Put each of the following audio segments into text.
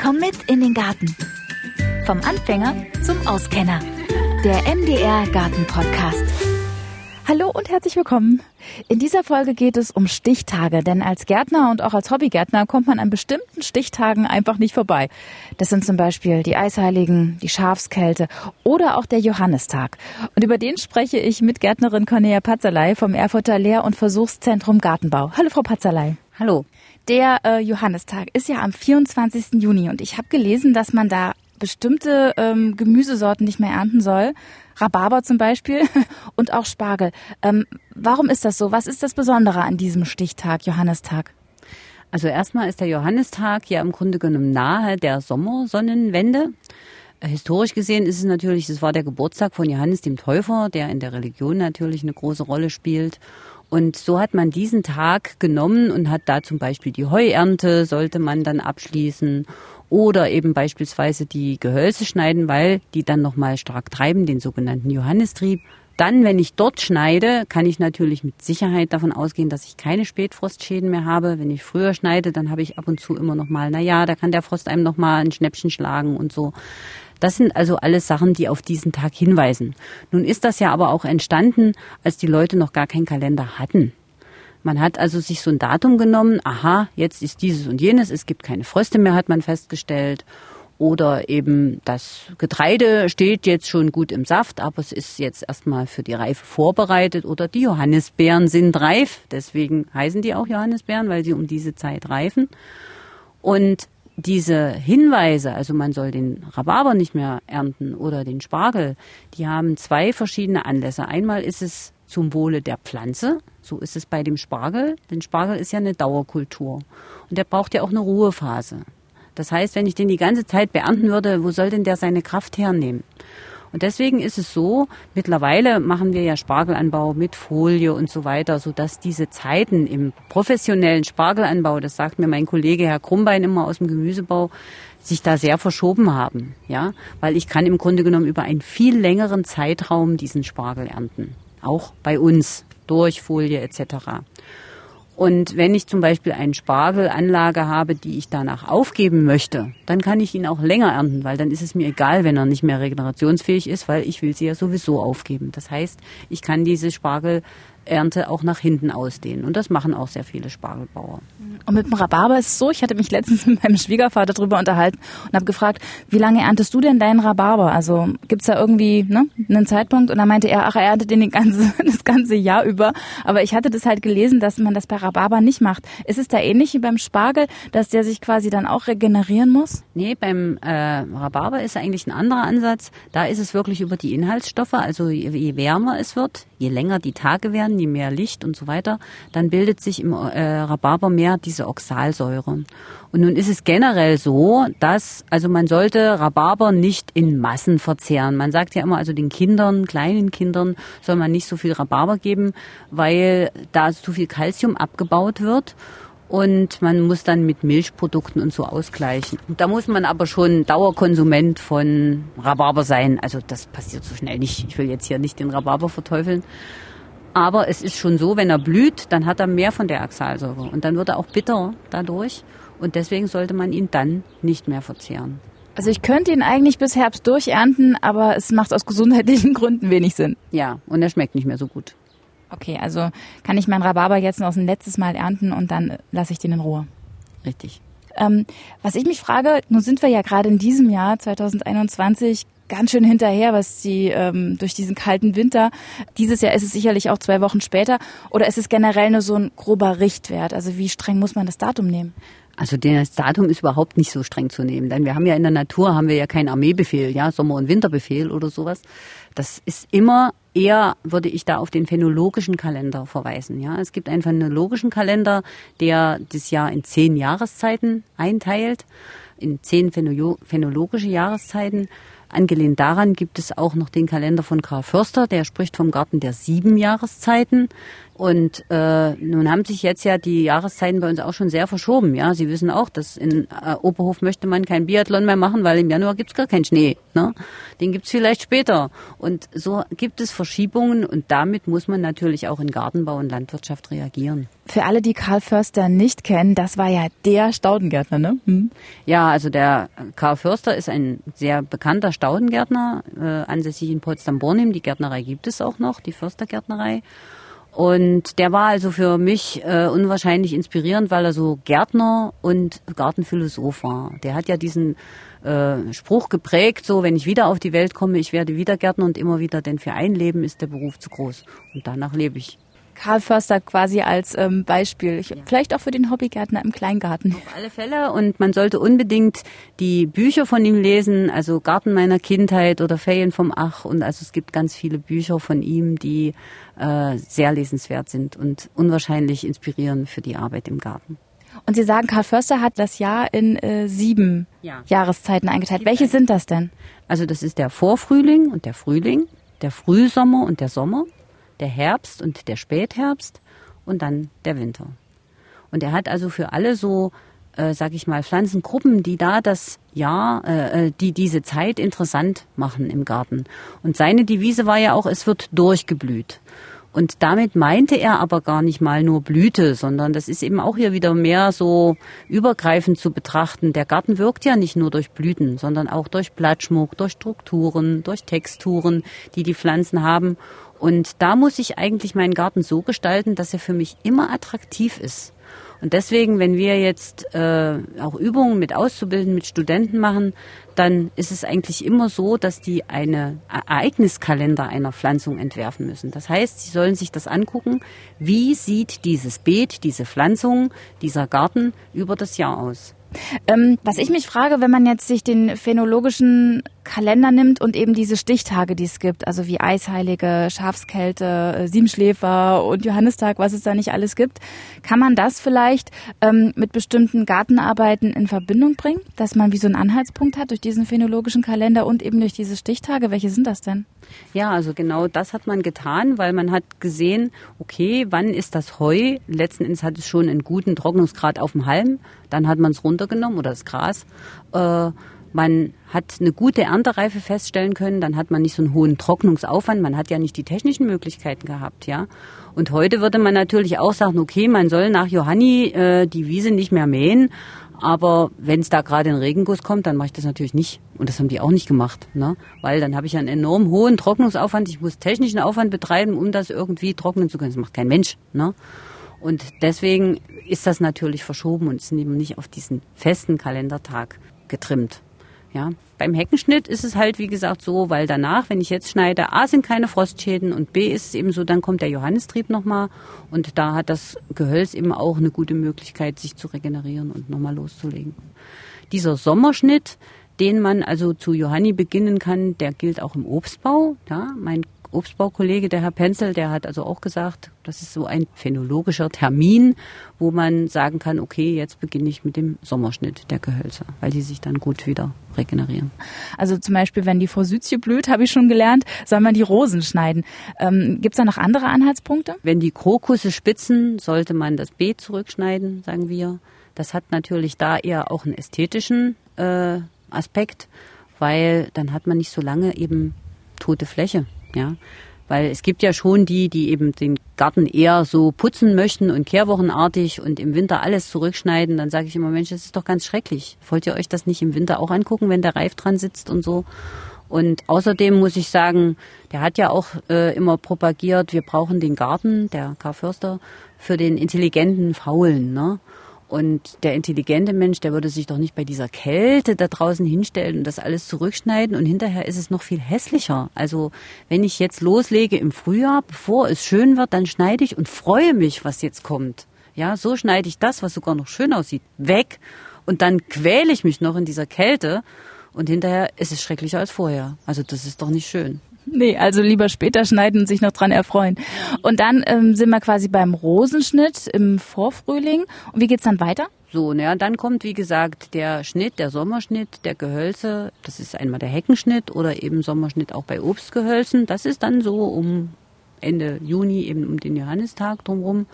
Komm mit in den Garten. Vom Anfänger zum Auskenner. Der MDR Garten Podcast. Hallo und herzlich willkommen. In dieser Folge geht es um Stichtage, denn als Gärtner und auch als Hobbygärtner kommt man an bestimmten Stichtagen einfach nicht vorbei. Das sind zum Beispiel die Eisheiligen, die Schafskälte oder auch der Johannistag. Und über den spreche ich mit Gärtnerin Cornelia Patzerlei vom Erfurter Lehr- und Versuchszentrum Gartenbau. Hallo Frau Patzerlei. Hallo. Der äh, Johannistag ist ja am 24. Juni und ich habe gelesen, dass man da bestimmte ähm, Gemüsesorten nicht mehr ernten soll. Rhabarber zum Beispiel und auch Spargel. Ähm, warum ist das so? Was ist das Besondere an diesem Stichtag, Johannistag? Also erstmal ist der Johannistag ja im Grunde genommen nahe der Sommersonnenwende. Äh, historisch gesehen ist es natürlich, es war der Geburtstag von Johannes dem Täufer, der in der Religion natürlich eine große Rolle spielt. Und so hat man diesen Tag genommen und hat da zum Beispiel die Heuernte, sollte man dann abschließen oder eben beispielsweise die Gehölze schneiden, weil die dann nochmal stark treiben, den sogenannten Johannistrieb. Dann, wenn ich dort schneide, kann ich natürlich mit Sicherheit davon ausgehen, dass ich keine Spätfrostschäden mehr habe. Wenn ich früher schneide, dann habe ich ab und zu immer noch mal, na ja, da kann der Frost einem noch mal ein Schnäppchen schlagen und so. Das sind also alles Sachen, die auf diesen Tag hinweisen. Nun ist das ja aber auch entstanden, als die Leute noch gar keinen Kalender hatten. Man hat also sich so ein Datum genommen, aha, jetzt ist dieses und jenes, es gibt keine Fröste mehr, hat man festgestellt. Oder eben das Getreide steht jetzt schon gut im Saft, aber es ist jetzt erstmal für die Reife vorbereitet. Oder die Johannisbeeren sind reif, deswegen heißen die auch Johannisbeeren, weil sie um diese Zeit reifen. Und diese Hinweise, also man soll den Rhabarber nicht mehr ernten oder den Spargel, die haben zwei verschiedene Anlässe. Einmal ist es zum Wohle der Pflanze, so ist es bei dem Spargel, denn Spargel ist ja eine Dauerkultur und der braucht ja auch eine Ruhephase. Das heißt, wenn ich den die ganze Zeit beernten würde, wo soll denn der seine Kraft hernehmen? Und deswegen ist es so, mittlerweile machen wir ja Spargelanbau mit Folie und so weiter, sodass diese Zeiten im professionellen Spargelanbau, das sagt mir mein Kollege Herr Krumbein immer aus dem Gemüsebau, sich da sehr verschoben haben, ja, weil ich kann im Grunde genommen über einen viel längeren Zeitraum diesen Spargel ernten. Auch bei uns durch Folie etc. Und wenn ich zum Beispiel eine Spargelanlage habe, die ich danach aufgeben möchte, dann kann ich ihn auch länger ernten, weil dann ist es mir egal, wenn er nicht mehr regenerationsfähig ist, weil ich will sie ja sowieso aufgeben. Das heißt, ich kann diese Spargel Ernte auch nach hinten ausdehnen. Und das machen auch sehr viele Spargelbauer. Und mit dem Rhabarber ist es so, ich hatte mich letztens mit meinem Schwiegervater darüber unterhalten und habe gefragt, wie lange erntest du denn deinen Rhabarber? Also gibt es da irgendwie ne, einen Zeitpunkt? Und dann meinte er, ach, er erntet den ganze, das ganze Jahr über. Aber ich hatte das halt gelesen, dass man das bei Rhabarber nicht macht. Ist es da ähnlich wie beim Spargel, dass der sich quasi dann auch regenerieren muss? Nee, beim äh, Rhabarber ist eigentlich ein anderer Ansatz. Da ist es wirklich über die Inhaltsstoffe. Also je wärmer es wird, je länger die Tage werden, je mehr Licht und so weiter, dann bildet sich im äh, Rhabarber mehr diese Oxalsäure. Und nun ist es generell so, dass, also man sollte Rhabarber nicht in Massen verzehren. Man sagt ja immer, also den Kindern, kleinen Kindern soll man nicht so viel Rhabarber geben, weil da zu viel Kalzium abgebaut wird und man muss dann mit Milchprodukten und so ausgleichen. Da muss man aber schon Dauerkonsument von Rhabarber sein. Also das passiert so schnell nicht. Ich will jetzt hier nicht den Rhabarber verteufeln. Aber es ist schon so, wenn er blüht, dann hat er mehr von der Oxalsäure und dann wird er auch bitter dadurch und deswegen sollte man ihn dann nicht mehr verzehren. Also ich könnte ihn eigentlich bis Herbst durchernten, aber es macht aus gesundheitlichen Gründen wenig Sinn. Ja, und er schmeckt nicht mehr so gut. Okay, also kann ich meinen Rhabarber jetzt noch ein letztes Mal ernten und dann lasse ich den in Ruhe. Richtig. Ähm, was ich mich frage, nun sind wir ja gerade in diesem Jahr 2021 ganz schön hinterher, was die ähm, durch diesen kalten Winter. Dieses Jahr ist es sicherlich auch zwei Wochen später. Oder ist es generell nur so ein grober Richtwert? Also wie streng muss man das Datum nehmen? Also das Datum ist überhaupt nicht so streng zu nehmen, denn wir haben ja in der Natur haben wir ja keinen Armeebefehl, ja Sommer- und Winterbefehl oder sowas. Das ist immer eher würde ich da auf den phänologischen Kalender verweisen. Ja, es gibt einen phänologischen Kalender, der das Jahr in zehn Jahreszeiten einteilt, in zehn phänologische Jahreszeiten. Angelehnt daran gibt es auch noch den Kalender von Karl Förster, der spricht vom Garten der sieben Jahreszeiten. Und äh, nun haben sich jetzt ja die Jahreszeiten bei uns auch schon sehr verschoben. Ja, Sie wissen auch, dass in äh, Oberhof möchte man kein Biathlon mehr machen, weil im Januar gibt's gar keinen Schnee. Ne? Den gibt's vielleicht später. Und so gibt es Verschiebungen und damit muss man natürlich auch in Gartenbau und Landwirtschaft reagieren. Für alle, die Karl Förster nicht kennen, das war ja der Staudengärtner, ne? Hm. Ja, also der Karl Förster ist ein sehr bekannter Staudengärtner, äh, ansässig in Potsdam-Bornim. Die Gärtnerei gibt es auch noch, die Förstergärtnerei. Und der war also für mich äh, unwahrscheinlich inspirierend, weil er so Gärtner und Gartenphilosoph war. Der hat ja diesen äh, Spruch geprägt, so wenn ich wieder auf die Welt komme, ich werde wieder Gärtner und immer wieder, denn für ein Leben ist der Beruf zu groß. Und danach lebe ich. Karl Förster quasi als ähm, Beispiel. Ich, ja. Vielleicht auch für den Hobbygärtner im Kleingarten. Auf alle Fälle. Und man sollte unbedingt die Bücher von ihm lesen, also Garten meiner Kindheit oder Ferien vom Ach. Und also es gibt ganz viele Bücher von ihm, die äh, sehr lesenswert sind und unwahrscheinlich inspirierend für die Arbeit im Garten. Und Sie sagen, Karl Förster hat das Jahr in äh, sieben ja. Jahreszeiten eingeteilt. Welche sind das denn? Also das ist der Vorfrühling und der Frühling, der Frühsommer und der Sommer, der Herbst und der Spätherbst und dann der Winter. Und er hat also für alle so, äh, sag ich mal, Pflanzengruppen, die da das Jahr, äh, äh, die diese Zeit interessant machen im Garten. Und seine Devise war ja auch, es wird durchgeblüht. Und damit meinte er aber gar nicht mal nur Blüte, sondern das ist eben auch hier wieder mehr so übergreifend zu betrachten. Der Garten wirkt ja nicht nur durch Blüten, sondern auch durch Blattschmuck, durch Strukturen, durch Texturen, die die Pflanzen haben. Und da muss ich eigentlich meinen Garten so gestalten, dass er für mich immer attraktiv ist. Und deswegen, wenn wir jetzt äh, auch Übungen mit Auszubildenden, mit Studenten machen, dann ist es eigentlich immer so, dass die eine Ereigniskalender einer Pflanzung entwerfen müssen. Das heißt, sie sollen sich das angucken, wie sieht dieses Beet, diese Pflanzung, dieser Garten über das Jahr aus. Ähm, was ich mich frage, wenn man jetzt sich den phänologischen Kalender nimmt und eben diese Stichtage, die es gibt, also wie Eisheilige, Schafskälte, äh, Siebenschläfer und Johannistag, was es da nicht alles gibt, kann man das vielleicht ähm, mit bestimmten Gartenarbeiten in Verbindung bringen, dass man wie so einen Anhaltspunkt hat durch diesen phänologischen Kalender und eben durch diese Stichtage? Welche sind das denn? Ja, also genau das hat man getan, weil man hat gesehen, okay, wann ist das Heu? Letzten Endes hat es schon einen guten Trocknungsgrad auf dem Halm. Dann hat man es runtergenommen oder das Gras. Äh, man hat eine gute Erntereife feststellen können, dann hat man nicht so einen hohen Trocknungsaufwand, man hat ja nicht die technischen Möglichkeiten gehabt, ja. Und heute würde man natürlich auch sagen, okay, man soll nach Johanni äh, die Wiese nicht mehr mähen, aber wenn es da gerade ein Regenguss kommt, dann mache ich das natürlich nicht. Und das haben die auch nicht gemacht, ne? Weil dann habe ich einen enorm hohen Trocknungsaufwand. Ich muss technischen Aufwand betreiben, um das irgendwie trocknen zu können. Das macht kein Mensch, ne? Und deswegen ist das natürlich verschoben und ist eben nicht auf diesen festen Kalendertag getrimmt. Ja, beim Heckenschnitt ist es halt, wie gesagt, so, weil danach, wenn ich jetzt schneide, A sind keine Frostschäden und B ist es eben so, dann kommt der Johannistrieb nochmal und da hat das Gehölz eben auch eine gute Möglichkeit, sich zu regenerieren und nochmal loszulegen. Dieser Sommerschnitt, den man also zu Johanni beginnen kann, der gilt auch im Obstbau. Ja, mein Obstbaukollege, der Herr Penzel, der hat also auch gesagt, das ist so ein phänologischer Termin, wo man sagen kann, okay, jetzt beginne ich mit dem Sommerschnitt der Gehölze, weil die sich dann gut wieder regenerieren. Also zum Beispiel, wenn die Forsythie blüht, habe ich schon gelernt, soll man die Rosen schneiden. Ähm, Gibt es da noch andere Anhaltspunkte? Wenn die Krokusse spitzen, sollte man das Beet zurückschneiden, sagen wir. Das hat natürlich da eher auch einen ästhetischen äh, Aspekt, weil dann hat man nicht so lange eben tote Fläche. Ja, weil es gibt ja schon die, die eben den Garten eher so putzen möchten und kehrwochenartig und im Winter alles zurückschneiden. Dann sage ich immer, Mensch, das ist doch ganz schrecklich. Wollt ihr euch das nicht im Winter auch angucken, wenn der Reif dran sitzt und so? Und außerdem muss ich sagen, der hat ja auch äh, immer propagiert, wir brauchen den Garten, der Karl Förster, für den intelligenten Faulen. Ne? Und der intelligente Mensch, der würde sich doch nicht bei dieser Kälte da draußen hinstellen und das alles zurückschneiden und hinterher ist es noch viel hässlicher. Also wenn ich jetzt loslege im Frühjahr, bevor es schön wird, dann schneide ich und freue mich, was jetzt kommt. Ja, so schneide ich das, was sogar noch schön aussieht, weg und dann quäle ich mich noch in dieser Kälte und hinterher ist es schrecklicher als vorher. Also das ist doch nicht schön. Nee, also lieber später schneiden und sich noch dran erfreuen. Und dann ähm, sind wir quasi beim Rosenschnitt im Vorfrühling. Und wie geht's dann weiter? So, naja, dann kommt, wie gesagt, der Schnitt, der Sommerschnitt, der Gehölze. Das ist einmal der Heckenschnitt oder eben Sommerschnitt auch bei Obstgehölzen. Das ist dann so um Ende Juni eben um den Johannistag drumherum.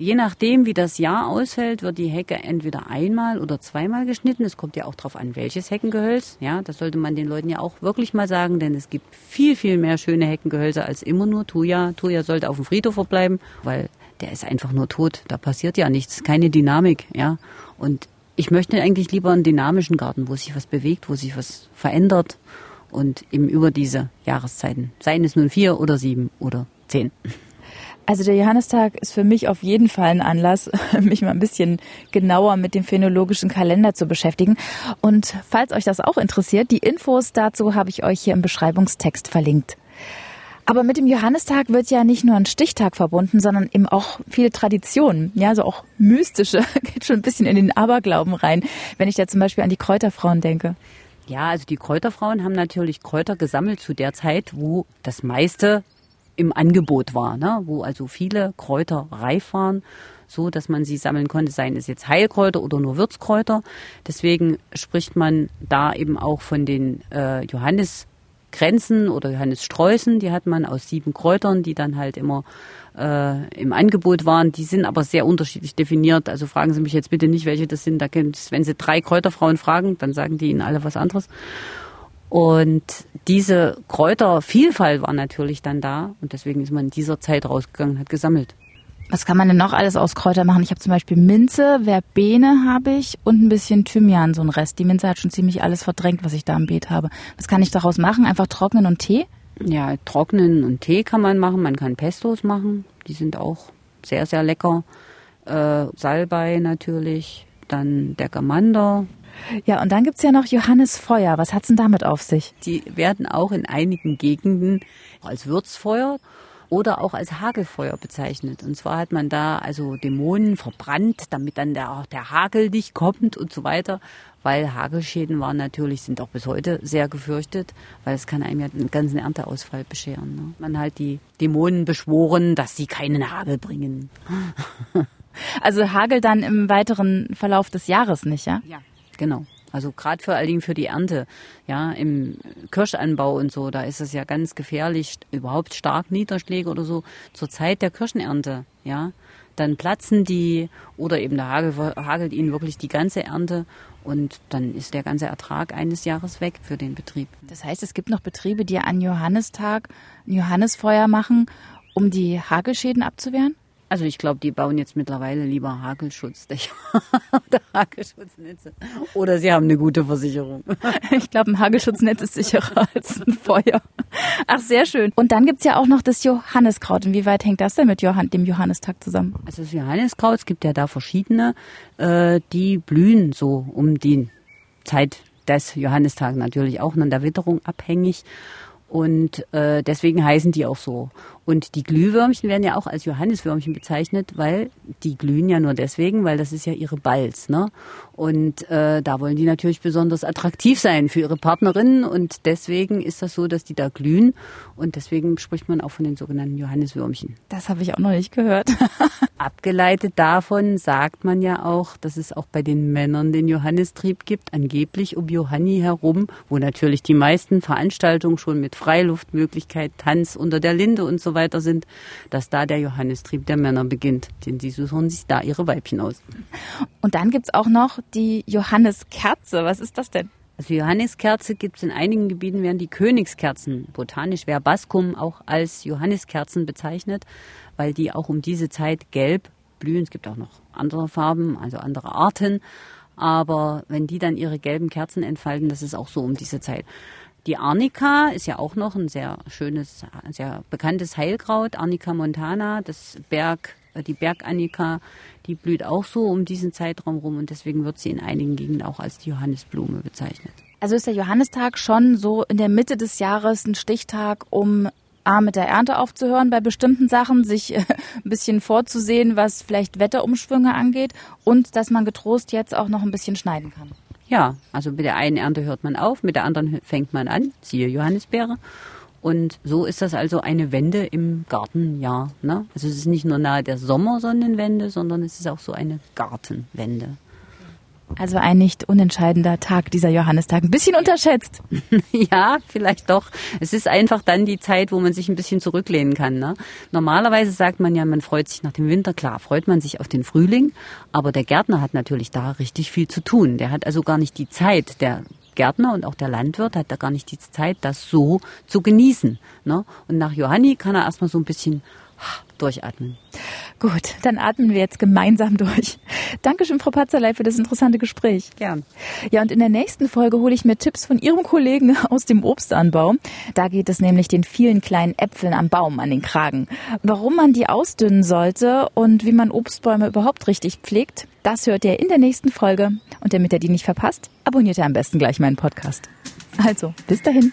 Je nachdem, wie das Jahr ausfällt, wird die Hecke entweder einmal oder zweimal geschnitten. Es kommt ja auch darauf an, welches Heckengehölz. Ja, das sollte man den Leuten ja auch wirklich mal sagen, denn es gibt viel, viel mehr schöne Heckengehölze als immer nur Thuja. Thuja sollte auf dem Friedhof verbleiben, weil der ist einfach nur tot. Da passiert ja nichts, keine Dynamik. Ja, und ich möchte eigentlich lieber einen dynamischen Garten, wo sich was bewegt, wo sich was verändert und eben über diese Jahreszeiten. Seien es nun vier oder sieben oder zehn. Also der Johannistag ist für mich auf jeden Fall ein Anlass, mich mal ein bisschen genauer mit dem phänologischen Kalender zu beschäftigen. Und falls euch das auch interessiert, die Infos dazu habe ich euch hier im Beschreibungstext verlinkt. Aber mit dem Johannistag wird ja nicht nur ein Stichtag verbunden, sondern eben auch viele Traditionen. Ja, so auch mystische, geht schon ein bisschen in den Aberglauben rein, wenn ich da zum Beispiel an die Kräuterfrauen denke. Ja, also die Kräuterfrauen haben natürlich Kräuter gesammelt zu der Zeit, wo das meiste im Angebot war, ne? wo also viele Kräuter reif waren, so dass man sie sammeln konnte, seien es jetzt Heilkräuter oder nur Würzkräuter. Deswegen spricht man da eben auch von den äh, Johannisgrenzen oder Johannissträußen. Die hat man aus sieben Kräutern, die dann halt immer äh, im Angebot waren. Die sind aber sehr unterschiedlich definiert. Also fragen Sie mich jetzt bitte nicht, welche das sind. Da können, wenn Sie drei Kräuterfrauen fragen, dann sagen die Ihnen alle was anderes. Und diese Kräutervielfalt war natürlich dann da und deswegen ist man in dieser Zeit rausgegangen und hat gesammelt. Was kann man denn noch alles aus Kräuter machen? Ich habe zum Beispiel Minze, Verbene habe ich und ein bisschen Thymian, so ein Rest. Die Minze hat schon ziemlich alles verdrängt, was ich da im Beet habe. Was kann ich daraus machen? Einfach trocknen und Tee? Ja, trocknen und Tee kann man machen. Man kann Pestos machen. Die sind auch sehr, sehr lecker. Äh, Salbei natürlich. Dann der Gamander, ja, und dann gibt's ja noch Johannisfeuer. Was hat's denn damit auf sich? Die werden auch in einigen Gegenden als Würzfeuer oder auch als Hagelfeuer bezeichnet. Und zwar hat man da also Dämonen verbrannt, damit dann der, der Hagel nicht kommt und so weiter. Weil Hagelschäden waren natürlich, sind auch bis heute sehr gefürchtet, weil es kann einem ja einen ganzen Ernteausfall bescheren. Ne? Man halt die Dämonen beschworen, dass sie keinen Hagel bringen. Also Hagel dann im weiteren Verlauf des Jahres nicht, ja? Ja, Genau. Also gerade vor allen Dingen für die Ernte, ja, im Kirschanbau und so, da ist es ja ganz gefährlich, überhaupt stark Niederschläge oder so zur Zeit der Kirschenernte, ja. Dann platzen die oder eben der Hagel hagelt ihnen wirklich die ganze Ernte und dann ist der ganze Ertrag eines Jahres weg für den Betrieb. Das heißt, es gibt noch Betriebe, die an Johannistag ein Johannisfeuer machen, um die Hagelschäden abzuwehren? Also ich glaube, die bauen jetzt mittlerweile lieber Hagelschutzdächer oder Hagelschutznetze. Oder sie haben eine gute Versicherung. Ich glaube, ein Hagelschutznetz ist sicherer als ein Feuer. Ach, sehr schön. Und dann gibt's ja auch noch das Johanniskraut. Inwieweit hängt das denn mit Johann, dem Johannistag zusammen? Also das Johanniskraut, es gibt ja da verschiedene, äh, die blühen so um die Zeit des Johannistags natürlich auch an der Witterung abhängig. Und äh, deswegen heißen die auch so. Und die Glühwürmchen werden ja auch als Johanniswürmchen bezeichnet, weil die glühen ja nur deswegen, weil das ist ja ihre Balz. Ne? Und äh, da wollen die natürlich besonders attraktiv sein für ihre Partnerinnen. Und deswegen ist das so, dass die da glühen. Und deswegen spricht man auch von den sogenannten Johanniswürmchen. Das habe ich auch noch nicht gehört. Abgeleitet davon sagt man ja auch, dass es auch bei den Männern den Johannistrieb gibt, angeblich um Johanni herum, wo natürlich die meisten Veranstaltungen schon mit Freiluftmöglichkeit, Tanz unter der Linde und so weiter sind, dass da der Johannistrieb der Männer beginnt. Denn sie suchen sich da ihre Weibchen aus. Und dann gibt's auch noch die Johanniskerze. Was ist das denn? Also Johanniskerze gibt es in einigen Gebieten, werden die Königskerzen, botanisch Verbascum, auch als Johanniskerzen bezeichnet, weil die auch um diese Zeit gelb blühen. Es gibt auch noch andere Farben, also andere Arten. Aber wenn die dann ihre gelben Kerzen entfalten, das ist auch so um diese Zeit. Die Arnika ist ja auch noch ein sehr schönes, sehr bekanntes Heilkraut. Arnika montana, das Berg, äh, die Bergannika, die blüht auch so um diesen Zeitraum rum und deswegen wird sie in einigen Gegenden auch als die Johannisblume bezeichnet. Also ist der Johannistag schon so in der Mitte des Jahres ein Stichtag, um A, mit der Ernte aufzuhören bei bestimmten Sachen, sich äh, ein bisschen vorzusehen, was vielleicht Wetterumschwünge angeht und dass man getrost jetzt auch noch ein bisschen schneiden kann. Ja, also mit der einen Ernte hört man auf, mit der anderen fängt man an, siehe Johannisbeere. Und so ist das also eine Wende im Gartenjahr. Ne? Also es ist nicht nur nahe der Sommersonnenwende, sondern es ist auch so eine Gartenwende. Also ein nicht unentscheidender Tag, dieser Johannistag. Ein bisschen unterschätzt. ja, vielleicht doch. Es ist einfach dann die Zeit, wo man sich ein bisschen zurücklehnen kann. Ne? Normalerweise sagt man ja, man freut sich nach dem Winter. Klar, freut man sich auf den Frühling. Aber der Gärtner hat natürlich da richtig viel zu tun. Der hat also gar nicht die Zeit, der Gärtner und auch der Landwirt hat da gar nicht die Zeit, das so zu genießen. Ne? Und nach Johanni kann er erstmal so ein bisschen durchatmen. Gut, dann atmen wir jetzt gemeinsam durch. Dankeschön, Frau Patzerlei, für das interessante Gespräch. Gern. Ja, und in der nächsten Folge hole ich mir Tipps von Ihrem Kollegen aus dem Obstanbau. Da geht es nämlich den vielen kleinen Äpfeln am Baum an den Kragen. Warum man die ausdünnen sollte und wie man Obstbäume überhaupt richtig pflegt, das hört ihr in der nächsten Folge. Und damit ihr die nicht verpasst, abonniert ihr am besten gleich meinen Podcast. Also, bis dahin.